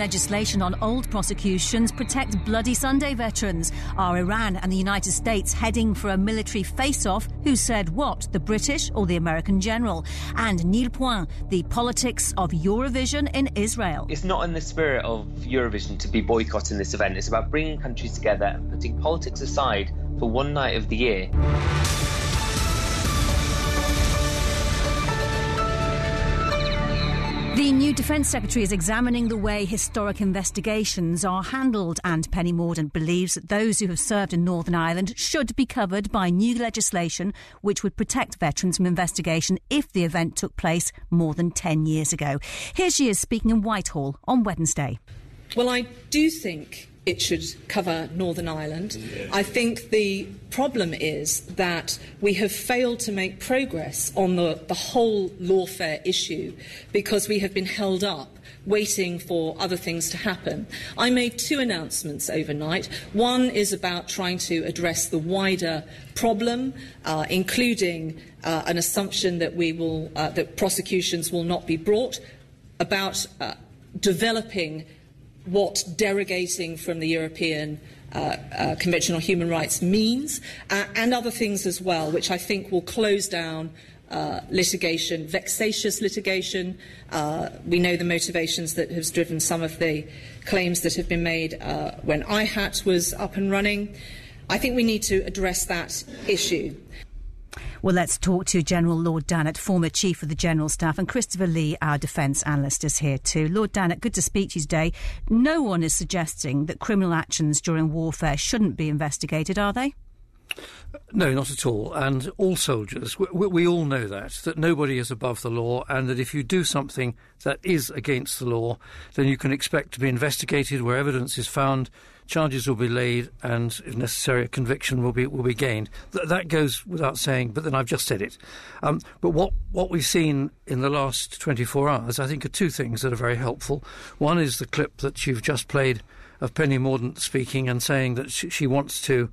legislation on old prosecutions protect Bloody Sunday veterans? Are Iran and the United States heading for a military face-off? Who said what, the British or the American general? And Nil Point, the politics of Eurovision in Israel. It's not in the spirit of Eurovision to be boycotting this event. It's about bringing countries together and putting politics aside for one night of the year. The new Defence Secretary is examining the way historic investigations are handled, and Penny Mordaunt believes that those who have served in Northern Ireland should be covered by new legislation which would protect veterans from investigation if the event took place more than 10 years ago. Here she is speaking in Whitehall on Wednesday. Well, I do think it should cover Northern Ireland. I think the problem is that we have failed to make progress on the, the whole lawfare issue because we have been held up waiting for other things to happen. I made two announcements overnight. One is about trying to address the wider problem, uh, including uh, an assumption that we will uh, that prosecutions will not be brought, about uh, developing what derogating from the European uh, uh, Convention on Human Rights means, uh, and other things as well, which I think will close down. Uh, litigation, vexatious litigation. Uh, we know the motivations that have driven some of the claims that have been made uh, when IHAT was up and running. I think we need to address that issue. Well, let's talk to General Lord Dannatt, former Chief of the General Staff, and Christopher Lee, our defence analyst, is here too. Lord Dannatt, good to speak to you today. No one is suggesting that criminal actions during warfare shouldn't be investigated, are they? No, not at all. And all soldiers, we, we, all know that, that nobody is above the law, and that if you do something that is against the law, then you can expect to be investigated where evidence is found, charges will be laid, and if necessary, a conviction will be will be gained. Th- that goes without saying, but then I've just said it. Um, but what, what we've seen in the last 24 hours, I think, are two things that are very helpful. One is the clip that you've just played of Penny Mordaunt speaking and saying that she, she wants to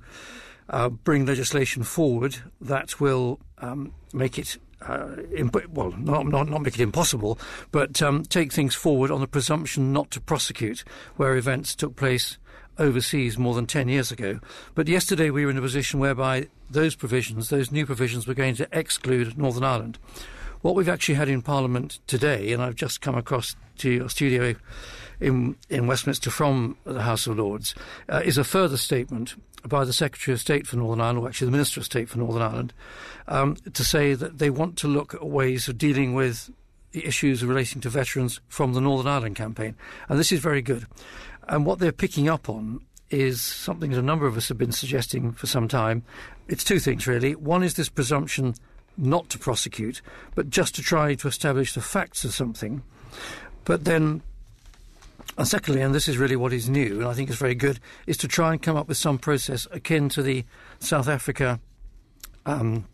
uh, bring legislation forward that will um, make it uh, imp- well, not, not, not make it impossible, but um, take things forward on the presumption not to prosecute where events took place overseas more than 10 years ago. But yesterday we were in a position whereby those provisions, those new provisions, were going to exclude Northern Ireland. What we've actually had in Parliament today, and I've just come across to your studio in, in Westminster from the House of Lords, uh, is a further statement by the Secretary of State for Northern Ireland, or actually the Minister of State for Northern Ireland, um, to say that they want to look at ways of dealing with the issues relating to veterans from the Northern Ireland campaign. And this is very good. And what they're picking up on is something that a number of us have been suggesting for some time. It's two things, really. One is this presumption not to prosecute, but just to try to establish the facts of something. But then and secondly, and this is really what is new, and I think is very good, is to try and come up with some process akin to the South Africa um,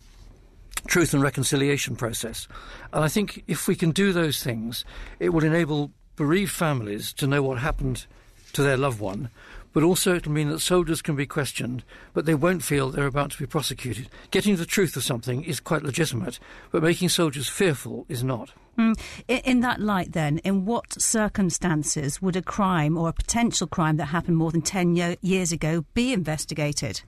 truth and reconciliation process. And I think if we can do those things, it will enable bereaved families to know what happened to their loved one, but also it'll mean that soldiers can be questioned, but they won't feel they're about to be prosecuted. Getting the truth of something is quite legitimate, but making soldiers fearful is not. Mm. In, that light, then, in what circumstances would a crime or a potential crime that happened more than 10 yo- years ago be investigated?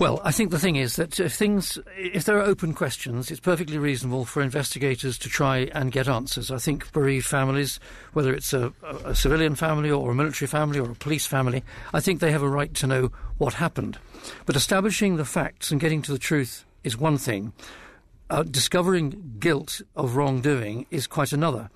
Well, I think the thing is that if things, if there are open questions, it's perfectly reasonable for investigators to try and get answers. I think bereaved families, whether it's a, a, civilian family or a military family or a police family, I think they have a right to know what happened. But establishing the facts and getting to the truth is one thing. Uh, discovering guilt of wrongdoing is quite another.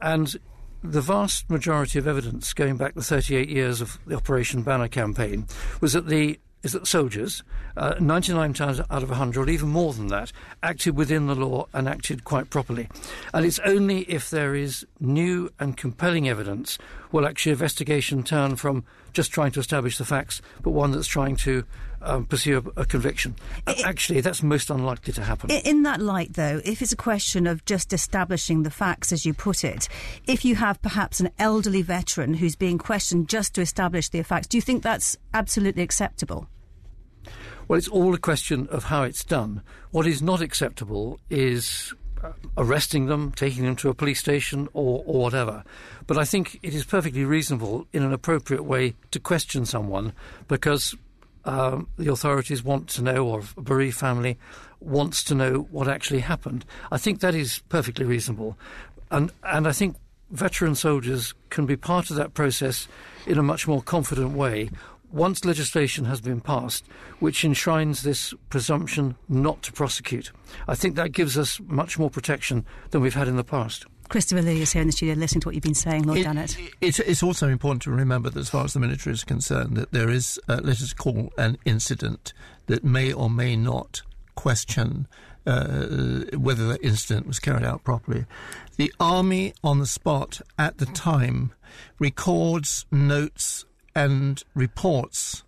And the vast majority of evidence going back the 38 years of the Operation Banner campaign was that the is that soldiers, uh, 99 times out of 100, or even more than that, acted within the law and acted quite properly. And it's only if there is new and compelling evidence will actually investigation turn from just trying to establish the facts, but one that's trying to um, pursue a, a conviction. It, actually, that's most unlikely to happen. In that light, though, if it's a question of just establishing the facts, as you put it, if you have perhaps an elderly veteran who's being questioned just to establish the facts, do you think that's absolutely acceptable? Well, it's all a question of how it's done. What is not acceptable is uh, arresting them, taking them to a police station, or, or whatever. But I think it is perfectly reasonable, in an appropriate way, to question someone because um, the authorities want to know, or a bereaved family wants to know what actually happened. I think that is perfectly reasonable, and and I think veteran soldiers can be part of that process in a much more confident way once legislation has been passed which enshrines this presumption not to prosecute, I think that gives us much more protection than we've had in the past. Christopher Lee is here in the studio listening to what you've been saying, Lord it, It, it's also important to remember that as far as the military is concerned, that there is, uh, let us call an incident that may or may not question uh, whether that incident was carried out properly. The army on the spot at the time records notes and reports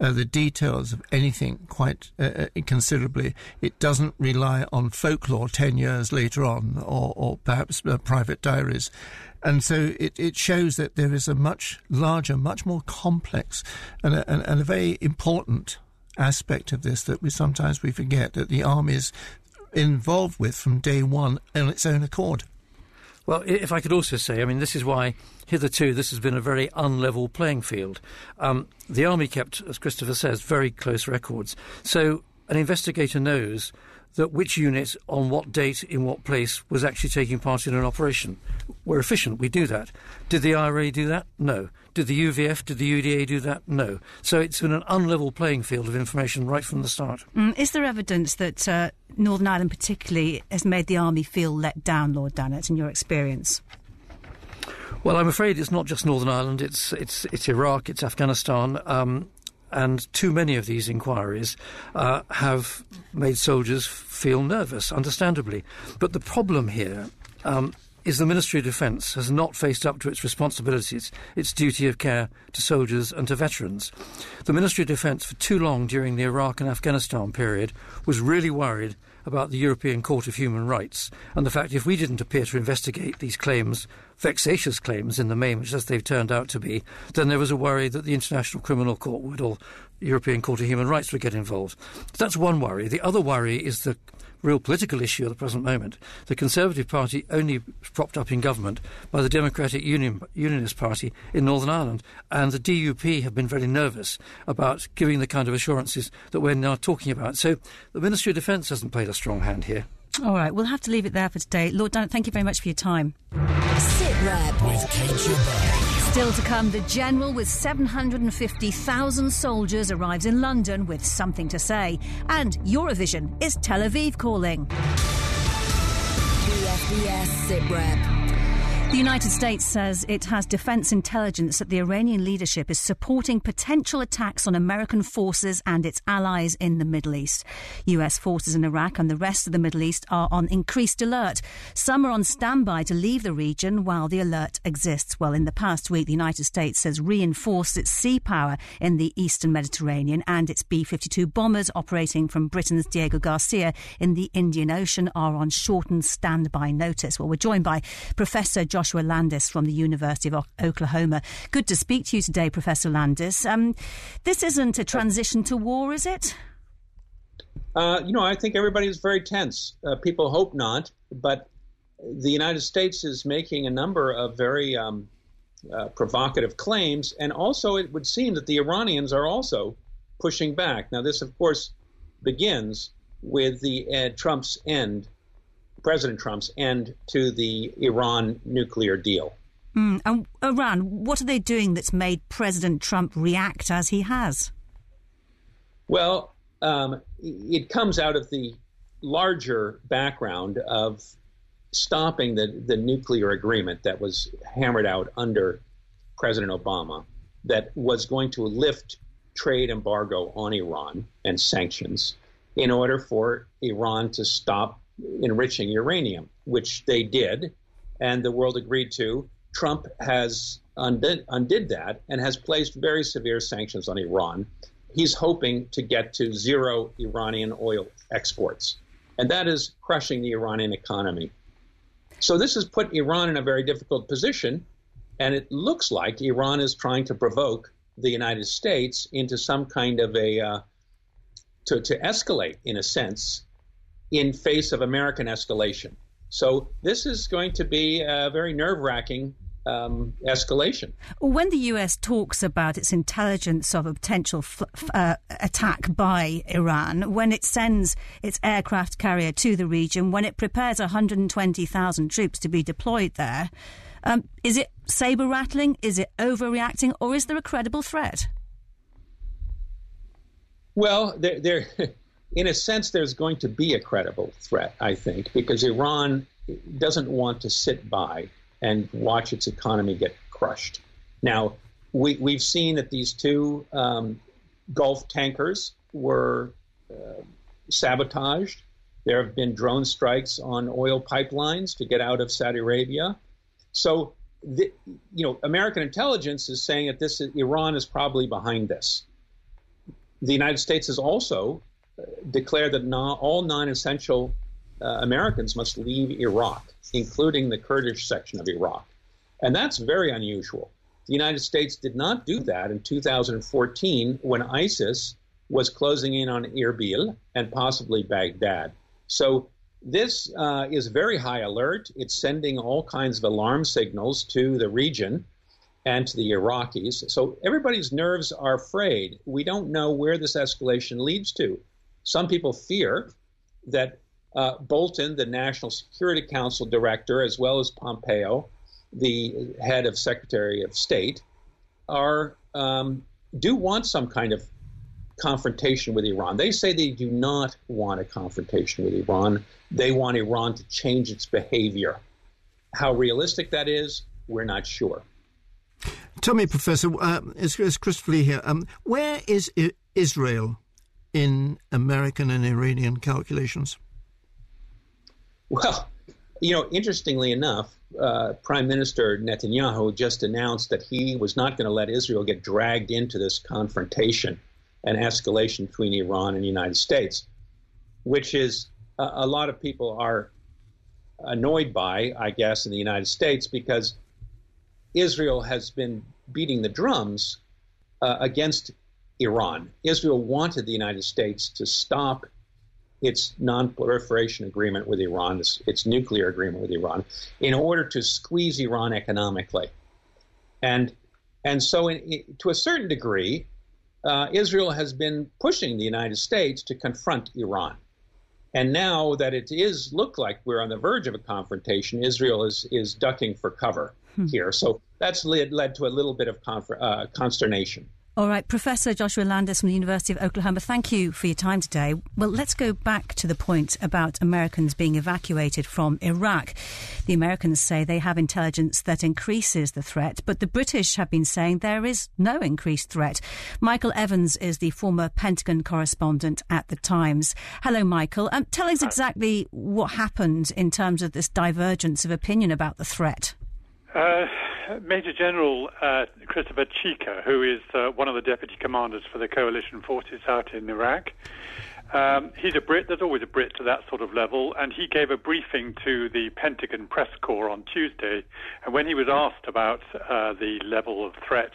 uh, the details of anything quite uh, uh, considerably. It doesn't rely on folklore 10 years later on or, or perhaps uh, private diaries. And so it, it shows that there is a much larger, much more complex and a, and, and a very important aspect of this that we sometimes we forget that the army is involved with from day one on its own accord. Well, if I could also say, I mean, this is why hitherto this has been a very unlevel playing field. Um, the army kept, as Christopher says, very close records. So an investigator knows that which unit on what date in what place was actually taking part in an operation. We're efficient, we do that. Did the IRA do that? No. Did the UVF, did the UDA do that? No. So it's been an unlevel playing field of information right from the start. Mm, is there evidence that uh, Northern Ireland particularly has made the army feel let down, Lord Dannatt, in your experience? Well, I'm afraid it's not just Northern Ireland. It's it's it's Iraq. It's Afghanistan. Um, and too many of these inquiries uh, have made soldiers feel nervous, understandably. But the problem here um, is the Ministry of Defence has not faced up to its responsibilities, its duty of care to soldiers and to veterans. The Ministry of Defence, for too long during the Iraq and Afghanistan period, was really worried about the European Court of Human Rights and the fact if we didn't appear to investigate these claims, vexatious claims in the main, which as they've turned out to be, then there was a worry that the International Criminal Court would or European Court of Human Rights would get involved. That's one worry. The other worry is the real political issue at the present moment. The Conservative Party only propped up in government by the Democratic Union, Unionist Party in Northern Ireland, and the DUP have been very nervous about giving the kind of assurances that we're now talking about. So the Ministry of Defence hasn't played a strong hand here. All right, we'll have to leave it there for today. Lord Dannatt, thank you very much for your time. Sit Rep with Kate Still to come, the general with 750,000 soldiers arrives in London with something to say. And Eurovision is Tel Aviv calling. Sit Rep. The United States says it has defense intelligence that the Iranian leadership is supporting potential attacks on American forces and its allies in the Middle East. US forces in Iraq and the rest of the Middle East are on increased alert. Some are on standby to leave the region while the alert exists. Well, in the past week, the United States has reinforced its sea power in the eastern Mediterranean and its B 52 bombers operating from Britain's Diego Garcia in the Indian Ocean are on shortened standby notice. Well, we're joined by Professor John Joshua Landis from the University of Oklahoma. Good to speak to you today, Professor Landis. Um, this isn't a transition to war, is it? Uh, you know, I think everybody is very tense. Uh, people hope not, but the United States is making a number of very um, uh, provocative claims, and also it would seem that the Iranians are also pushing back. Now, this, of course, begins with the uh, Trump's end President Trump's end to the Iran nuclear deal. Mm, and Iran, what are they doing that's made President Trump react as he has? Well, um, it comes out of the larger background of stopping the, the nuclear agreement that was hammered out under President Obama that was going to lift trade embargo on Iran and sanctions in order for Iran to stop enriching uranium, which they did, and the world agreed to. Trump has undid, undid that and has placed very severe sanctions on Iran. He's hoping to get to zero Iranian oil exports. And that is crushing the Iranian economy. So this has put Iran in a very difficult position. And it looks like Iran is trying to provoke the United States into some kind of a, uh, to, to escalate, in a sense, in face of American escalation. So this is going to be a very nerve wracking um, escalation. When the US talks about its intelligence of a potential f- uh, attack by Iran, when it sends its aircraft carrier to the region, when it prepares 120,000 troops to be deployed there, um, is it saber rattling? Is it overreacting? Or is there a credible threat? Well, there, there in a sense, there's going to be a credible threat, I think, because Iran doesn't want to sit by and watch its economy get crushed. Now, we, we've seen that these two um, Gulf tankers were uh, sabotaged. There have been drone strikes on oil pipelines to get out of Saudi Arabia. So, the, you know, American intelligence is saying that this Iran is probably behind this. The United States has also declared that all non-essential uh, Americans must leave Iraq including the Kurdish section of Iraq. And that's very unusual. The United States did not do that in 2014 when ISIS was closing in on Erbil and possibly Baghdad. So this uh, is very high alert. It's sending all kinds of alarm signals to the region and to the Iraqis. So everybody's nerves are frayed. We don't know where this escalation leads to. Some people fear that uh, Bolton, the National Security Council director, as well as Pompeo, the head of Secretary of State, are um, do want some kind of confrontation with Iran. They say they do not want a confrontation with Iran. They want Iran to change its behavior. How realistic that is, we're not sure. Tell me, Professor, uh, it's, it's Christopher Lee here. Um, where is I- Israel in American and Iranian calculations? Well, you know, interestingly enough, uh, Prime Minister Netanyahu just announced that he was not going to let Israel get dragged into this confrontation and escalation between Iran and the United States, which is uh, a lot of people are annoyed by, I guess, in the United States because Israel has been beating the drums uh, against Iran. Israel wanted the United States to stop its non-proliferation agreement with Iran, its, its, nuclear agreement with Iran, in order to squeeze Iran economically, and and so in, in, to a certain degree, uh, Israel has been pushing the United States to confront Iran, and now that it is look like we're on the verge of a confrontation, Israel is is ducking for cover hmm. here. So that's led, led to a little bit of conf- uh, consternation. All right, Professor Joshua Landis from the University of Oklahoma, thank you for your time today. Well, let's go back to the point about Americans being evacuated from Iraq. The Americans say they have intelligence that increases the threat, but the British have been saying there is no increased threat. Michael Evans is the former Pentagon correspondent at the Times. Hello, Michael. Um, tell us exactly what happened in terms of this divergence of opinion about the threat. Uh, Major General uh, Christopher Ghika, who is uh, one of the deputy commanders for the coalition forces out in Iraq, um, he's a Brit. There's always a Brit to that sort of level, and he gave a briefing to the Pentagon press corps on Tuesday. And when he was asked about uh, the level of threat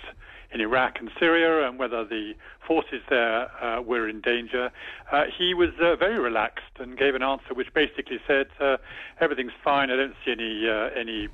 in Iraq and Syria and whether the forces there uh, were in danger, uh, he was uh, very relaxed and gave an answer which basically said uh, everything's fine. I don't see any uh, any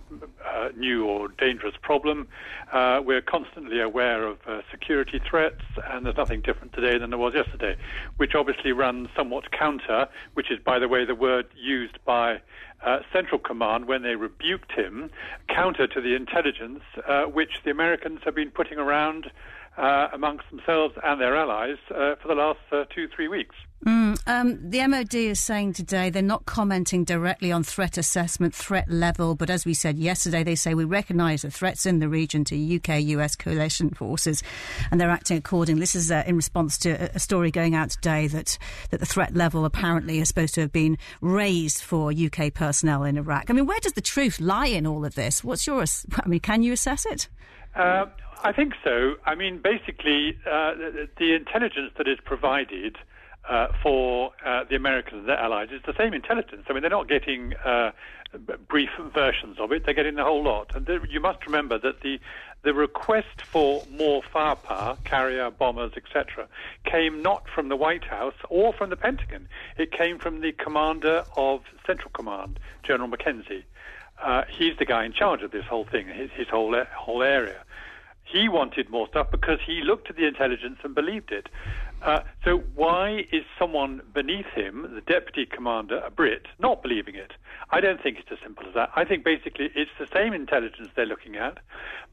uh, new or dangerous problem. we're constantly aware of security threats, and there's nothing different today than there was yesterday, which obviously runs somewhat counter, which is, by the way, the word used by uh, Central Command when they rebuked him, counter to the intelligence uh, which the Americans have been putting around uh, amongst themselves and their allies uh, for the last uh, two, three weeks. Mm, um, the MOD is saying today they're not commenting directly on threat assessment, threat level, but as we said yesterday, they say we recognise the threats in the region to UK US coalition forces and they're acting accordingly. This is uh, in response to a story going out today that, that the threat level apparently is supposed to have been raised for UK personnel in Iraq. I mean, where does the truth lie in all of this? What's your, I mean, can you assess it? I think so. I mean, basically, uh, the, the, intelligence that is provided uh, for uh, the Americans and their allies is the same intelligence. I mean, they're not getting uh, brief versions of it; they're getting the whole lot. And there, you must remember that the the request for more firepower, carrier, bombers, etc., came not from the White House or from the Pentagon. It came from the commander of Central Command, General McKenzie. Uh, he's the guy in charge of this whole thing, his, his whole whole area. He wanted more stuff because he looked at the intelligence and believed it. Uh, so why is someone beneath him, the deputy commander, a Brit, not believing it? I don't think it's as simple as that. I think basically it's the same intelligence they're looking at,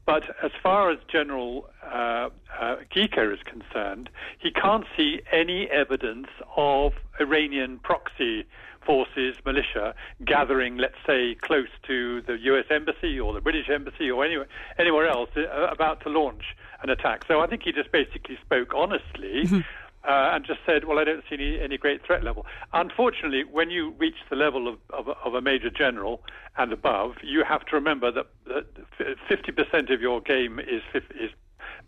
but as far as General uh, uh, is concerned, he can't see any evidence of Iranian proxy forces, militia, gathering, let's say, close to the U.S. embassy or the British embassy or anywhere, anywhere else uh, about to launch an attack. So I think he just basically spoke honestly. Mm-hmm. Uh, and just said, "Well, I don't see any, any great threat level." Unfortunately, when you reach the level of, of, of a major general and above, you have to remember that fifty percent of your game is is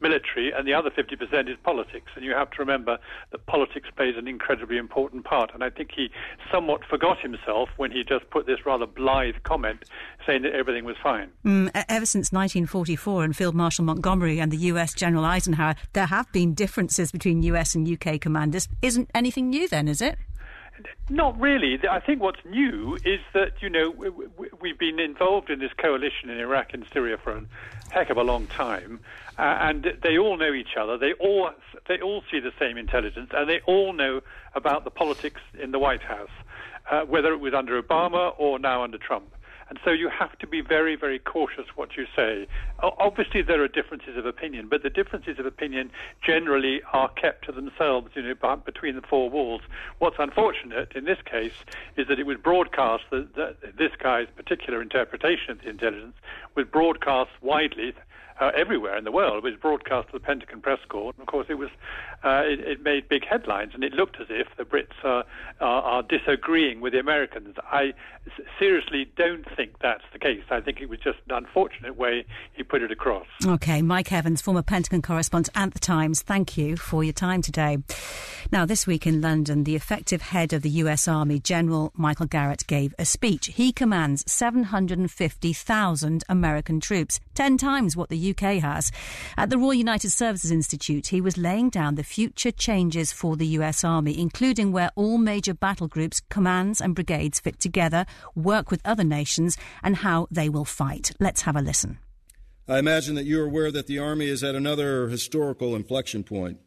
military, and the other 50% is politics. And you have to remember that politics plays an incredibly important part. And I think he somewhat forgot himself when he just put this rather blithe comment saying that everything was fine. Mm, ever since 1944 and Field Marshal Montgomery and the US General Eisenhower, there have been differences between US and UK commanders. Isn't anything new then, is it? Not really. I think what's new is that, you know, we've been involved in this coalition in Iraq and Syria for a heck of a long time, uh, and they all know each other. They all they all see the same intelligence, and they all know about the politics in the White House, uh, whether it was under Obama or now under Trump. And so you have to be very, very cautious what you say. Obviously, there are differences of opinion, but the differences of opinion generally are kept to themselves, you know, between the four walls. What's unfortunate in this case is that it was broadcast that, that this guy's particular interpretation of the intelligence was broadcast widely uh, everywhere in the world. It was broadcast to the Pentagon press corps, and of course, it was uh, it, it, made big headlines, and it looked as if the Brits are, are, are disagreeing with the Americans. I seriously don't think that's the case. I think it was just an unfortunate way he put it across. Okay, Mike Evans, former Pentagon correspondent at the Times. Thank you for your time today. Now, this week in London, the effective head of the U.S. Army, General Michael Garrett, gave a speech. He commands 750,000 American troops, 10 times what the UK has. At the Royal United Services Institute, he was laying down the future changes for the US Army, including where all major battle groups, commands, and brigades fit together, work with other nations, and how they will fight. Let's have a listen. I imagine that you're aware that the Army is at another historical inflection point.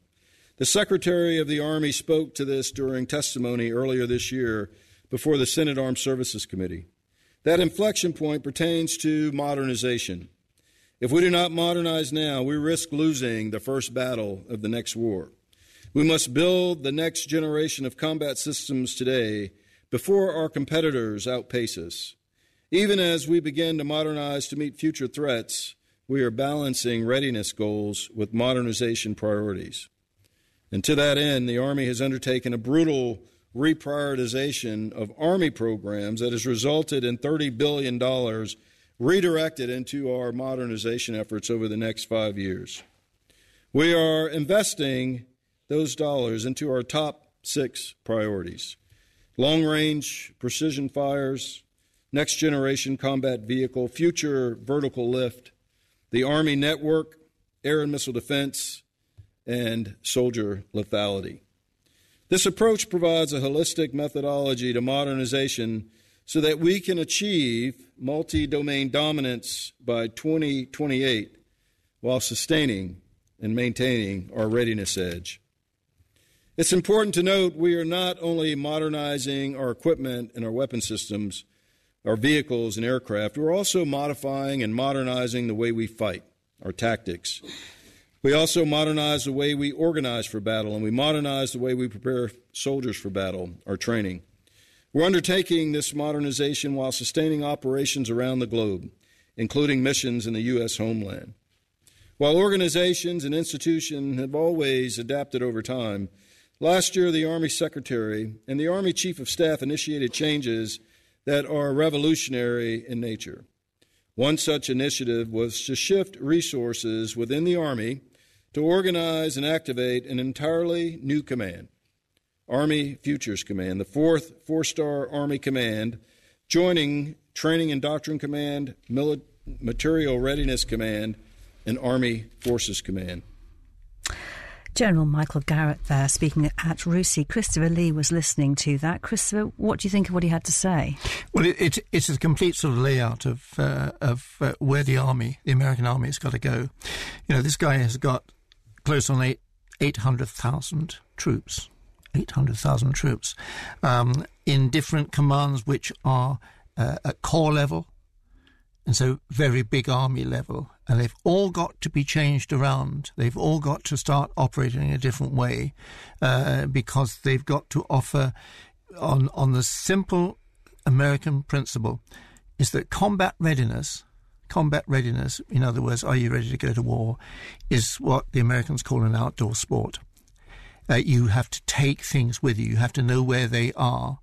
The Secretary of the Army spoke to this during testimony earlier this year before the Senate Armed Services Committee. That inflection point pertains to modernization. If we do not modernize now, we risk losing the first battle of the next war. We must build the next generation of combat systems today before our competitors outpace us. Even as we begin to modernize to meet future threats, we are balancing readiness goals with modernization priorities. And to that end, the Army has undertaken a brutal reprioritization of Army programs that has resulted in $30 billion redirected into our modernization efforts over the next five years. We are investing those dollars into our top six priorities long range precision fires, next generation combat vehicle, future vertical lift, the Army network, air and missile defense, and soldier lethality. This approach provides a holistic methodology to modernization so that we can achieve multi domain dominance by 2028 while sustaining and maintaining our readiness edge. It's important to note we are not only modernizing our equipment and our weapon systems, our vehicles and aircraft, we're also modifying and modernizing the way we fight, our tactics. We also modernize the way we organize for battle, and we modernize the way we prepare soldiers for battle, our training. We're undertaking this modernization while sustaining operations around the globe, including missions in the U.S. homeland. While organizations and institutions have always adapted over time, last year the Army Secretary and the Army Chief of Staff initiated changes that are revolutionary in nature. One such initiative was to shift resources within the Army to organize and activate an entirely new command Army Futures Command, the fourth four star Army Command, joining Training and Doctrine Command, Mili- Material Readiness Command, and Army Forces Command. General Michael Garrett there speaking at RUSI. Christopher Lee was listening to that. Christopher, what do you think of what he had to say? Well, it, it, it's a complete sort of layout of uh, of uh, where the army, the American army, has got to go. You know, this guy has got close on eight eight hundred thousand troops, eight hundred thousand troops, um, in different commands which are uh, at corps level, and so very big army level, and they've all got to be changed around. They've all got to start operating in a different way uh, because they've got to offer on on the simple American principle is that combat readiness. Combat readiness, in other words, are you ready to go to war, is what the Americans call an outdoor sport. Uh, you have to take things with you. You have to know where they are.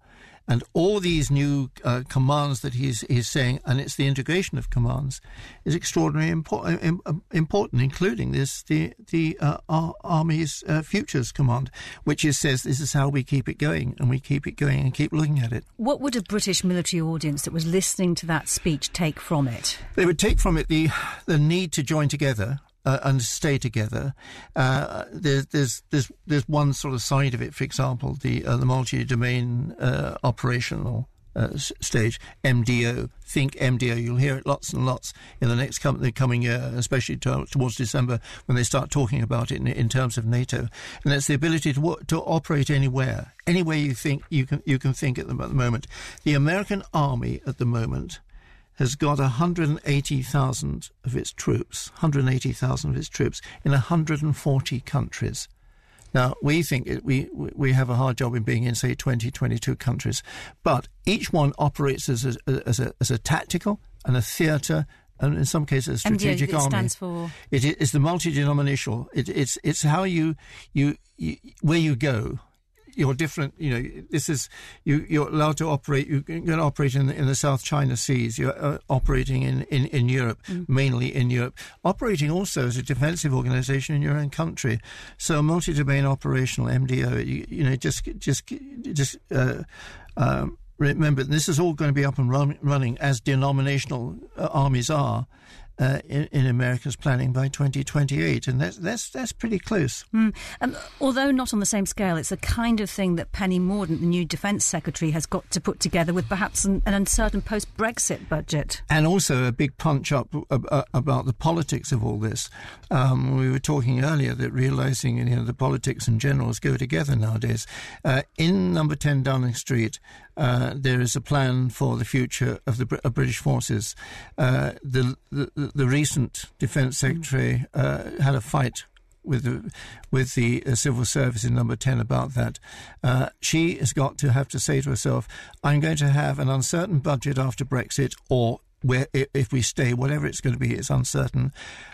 And all these new uh, commands that he's, he's saying, and it's the integration of commands, is extraordinarily impor- uh, important, including this the the uh, Army's uh, Futures Command, which is, says this is how we keep it going, and we keep it going and keep looking at it. What would a British military audience that was listening to that speech take from it? They would take from it the the need to join together uh, and stay together. Uh, there's, there's, there's, there's one sort of side of it, for example, the, uh, the multi-domain uh, operational uh, stage, MDO. Think MDO. You'll hear it lots and lots in the next com- the coming year, especially to- towards December when they start talking about it in, in terms of NATO. And that's the ability to to operate anywhere, anywhere you think you can you can think at the, at the moment. The American Army at the moment has got 180,000 of its troops, 180,000 of its troops in 140 countries. Now, we think it, we, we have a hard job in being in, say, 20, 22 countries, but each one operates as a, as a, as a tactical and a theatre and in some cases a strategic MDO, it army. stands for it is the multi-denominational. It, it's it's how you, you you where you go you're different. You know, this is you. You're allowed to operate. You can operate in the, in the South China Seas. You're uh, operating in in, in Europe, mm. mainly in Europe. Operating also as a defensive organisation in your own country. So multi-domain operational MDO. You, you know, just just just. Uh, um, remember, this is all going to be up and run, running as denominational uh, armies are uh, in, in, America's planning by 2028, and that's that's that's pretty close. Mm. Um, although not on the same scale, it's the kind of thing that Penny Mordaunt, the new Defence Secretary, has got to put together with perhaps an, an uncertain post-Brexit budget, and also a big punch up uh, about the politics of all this. Um, we were talking earlier that realising you know the politics and generals go together nowadays. Uh, in Number 10 Downing Street, uh, there is a plan for the future of the of British forces. Uh, the, the, the recent defence secretary uh, had a fight with the with the uh, civil service in number 10 about that. Uh, she has got to have to say to herself i'm going to have an uncertain budget after brexit or where if we stay whatever it's going to be it's uncertain.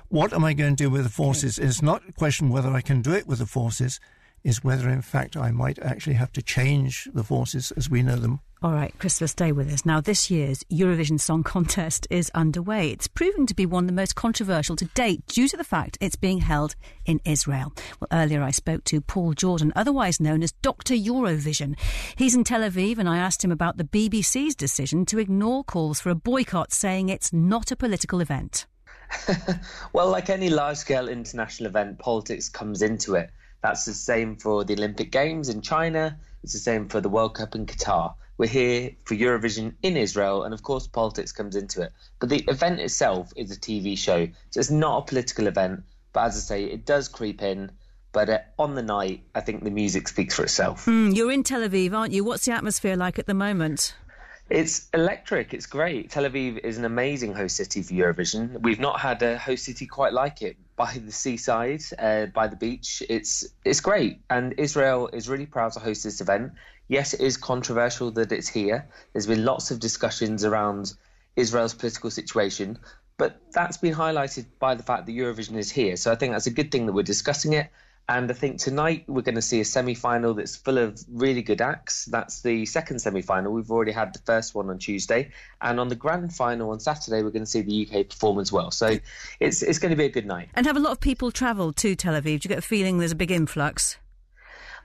What am i going to do with the forces? It's not a question whether i can do it with the forces is whether, in fact, I might actually have to change the forces as we know them. All right, Christopher, stay with us. Now, this year's Eurovision Song Contest is underway. It's proving to be one of the most controversial to date due to the fact it's being held in Israel. Well, earlier I spoke to Paul Jordan, otherwise known as Dr. Eurovision. He's in Tel Aviv, and I asked him about the BBC's decision to ignore calls for a boycott, saying it's not a political event. well, like any large scale international event, politics comes into it. That's the same for the Olympic Games in China. It's the same for the World Cup in Qatar. We're here for Eurovision in Israel, and of course, politics comes into it. But the event itself is a TV show, so it's not a political event. But as I say, it does creep in. But uh, on the night, I think the music speaks for itself. Mm, you're in Tel Aviv, aren't you? What's the atmosphere like at the moment? It's electric. It's great. Tel Aviv is an amazing host city for Eurovision. We've not had a host city quite like it. By the seaside, uh, by the beach, it's it's great. And Israel is really proud to host this event. Yes, it is controversial that it's here. There's been lots of discussions around Israel's political situation, but that's been highlighted by the fact that Eurovision is here. So I think that's a good thing that we're discussing it. And I think tonight we're going to see a semi final that's full of really good acts. That's the second semi final. We've already had the first one on Tuesday. And on the grand final on Saturday, we're going to see the UK perform as well. So it's, it's going to be a good night. And have a lot of people travelled to Tel Aviv? Do you get a feeling there's a big influx?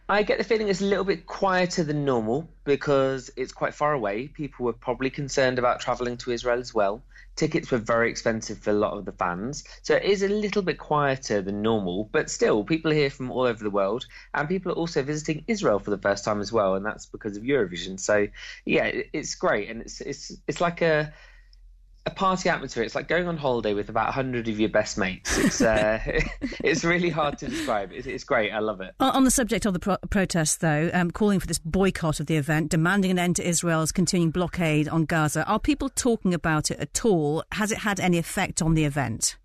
I get the feeling it's a little bit quieter than normal because it's quite far away. People were probably concerned about travelling to Israel as well. Tickets were very expensive for a lot of the fans. So it is a little bit quieter than normal, but still, people are here from all over the world. And people are also visiting Israel for the first time as well, and that's because of Eurovision. So, yeah, it's great. And it's, it's, it's like a a party atmosphere. It's like going on holiday with about hundred of your best mates. It's uh, it's really hard to describe. It's, it's, great. I love it. On the subject of the pro- protests, though, um, calling for this boycott of the event, demanding an end to Israel's continuing blockade on Gaza, are people talking about it at all? Has it had any effect on the event?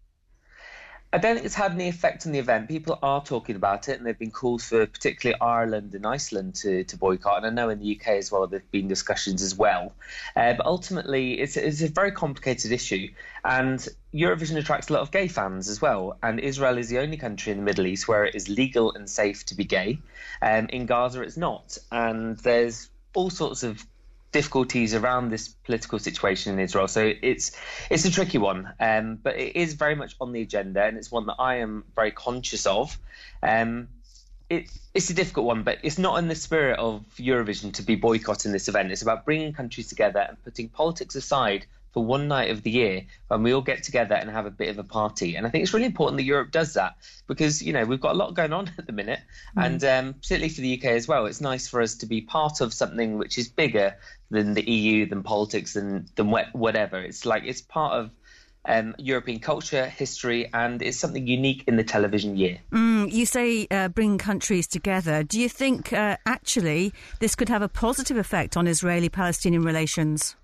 I don't think it's had any effect on the event. People are talking about it, and there've been calls for particularly Ireland and Iceland to, to boycott. And I know in the UK as well, there've been discussions as well. Uh, but ultimately, it's, it's a very complicated issue. And Eurovision attracts a lot of gay fans as well. And Israel is the only country in the Middle East where it is legal and safe to be gay. Um, in Gaza, it's not. And there's all sorts of difficulties around this political situation in Israel. So it's it's a tricky one, um, but it is very much on the agenda, and it's one that I am very conscious of. Um, it, it's a difficult one, but it's not in the spirit of Eurovision to be boycotting this event. It's about bringing countries together and putting politics aside for one night of the year when we all get together and have a bit of a party. And I think it's really important that Europe does that because, you know, we've got a lot going on at the minute. Mm. And um, particularly for the UK as well, it's nice for us to be part of something which is bigger than the EU, than politics, than, than whatever. It's like it's part of um, European culture, history, and it's something unique in the television year. Mm, you say uh, bring countries together. Do you think uh, actually this could have a positive effect on Israeli Palestinian relations?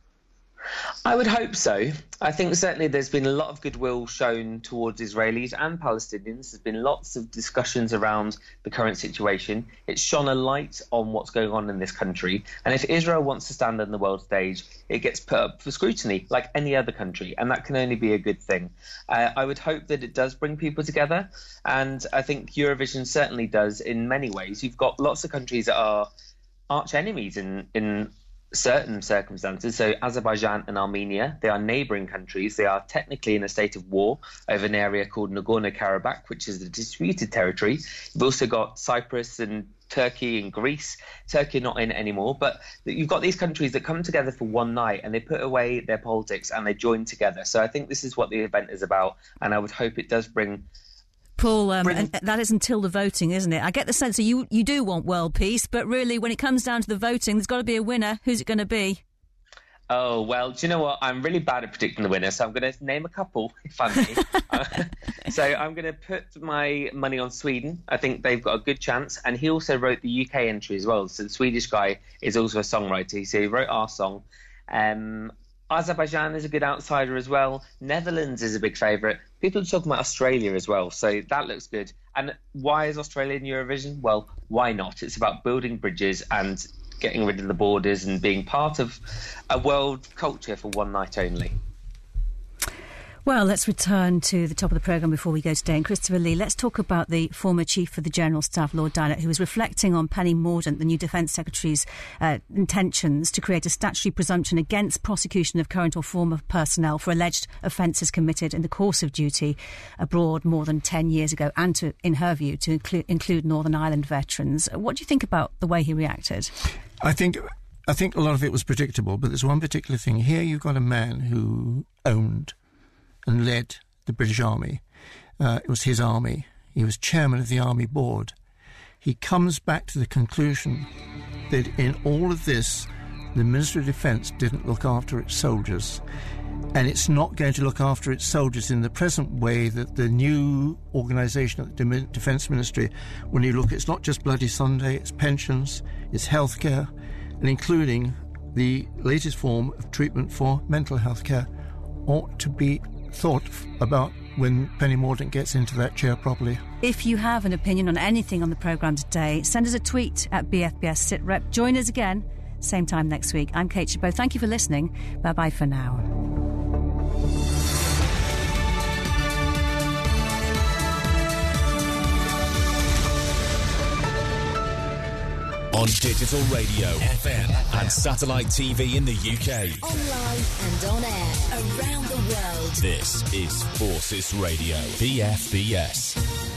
I would hope so. I think certainly there's been a lot of goodwill shown towards Israelis and Palestinians. There's been lots of discussions around the current situation. It's shone a light on what's going on in this country. And if Israel wants to stand on the world stage, it gets put up for scrutiny like any other country. And that can only be a good thing. Uh, I would hope that it does bring people together. And I think Eurovision certainly does in many ways. You've got lots of countries that are arch enemies in, in certain circumstances. So, Azerbaijan and Armenia, they are neighboring countries. They are technically in a state of war over an area called Nagorno Karabakh, which is a disputed territory. You've also got Cyprus and Turkey and Greece. Turkey not in anymore, but you've got these countries that come together for one night and they put away their politics and they join together. So I think this is what the event is about, and I would hope it does bring Paul, um, and that is until the voting, isn't it? I get the sense that you you do want world peace, but really, when it comes down to the voting, there's got to be a winner. Who's it going to be? Oh well, do you know what? I'm really bad at predicting the winner, so I'm going to name a couple if I may. so I'm going to put my money on Sweden. I think they've got a good chance, and he also wrote the UK entry as well. So the Swedish guy is also a songwriter. So he wrote our song. Um, Azerbaijan is a good outsider as well. Netherlands is a big favourite. People are talking about Australia as well, so that looks good. And why is Australia in Eurovision? Well, why not? It's about building bridges and getting rid of the borders and being part of a world culture for one night only. Well, let's return to the top of the programme before we go today. And Christopher Lee, let's talk about the former Chief of the General Staff, Lord Dannatt, who was reflecting on Penny Mordaunt, the new Defence Secretary's uh, intentions to create a statutory presumption against prosecution of current or former personnel for alleged offences committed in the course of duty abroad more than 10 years ago, and to, in her view, to include, include Northern Ireland veterans. What do you think about the way he reacted? I think I think a lot of it was predictable, but there's one particular thing. Here you've got a man who owned and led the British Army. Uh, it was his army. He was chairman of the Army Board. He comes back to the conclusion that in all of this, the Ministry of Defence didn't look after its soldiers. And it's not going to look after its soldiers in the present way that the new organisation of the Defence Ministry, when you look, it's not just Bloody Sunday, it's pensions, it's healthcare, and including the latest form of treatment for mental health care, ought to be thought about when Penny Mordaunt gets into that chair properly. If you have an opinion on anything on the programme today, send us a tweet at BFBS SitRep. Join us again, same time next week. I'm Kate Chabot. Thank you for listening. Bye bye for now. On digital radio, FM, and satellite TV in the UK. Online and on air. Around the world. This is Forces Radio. BFBS.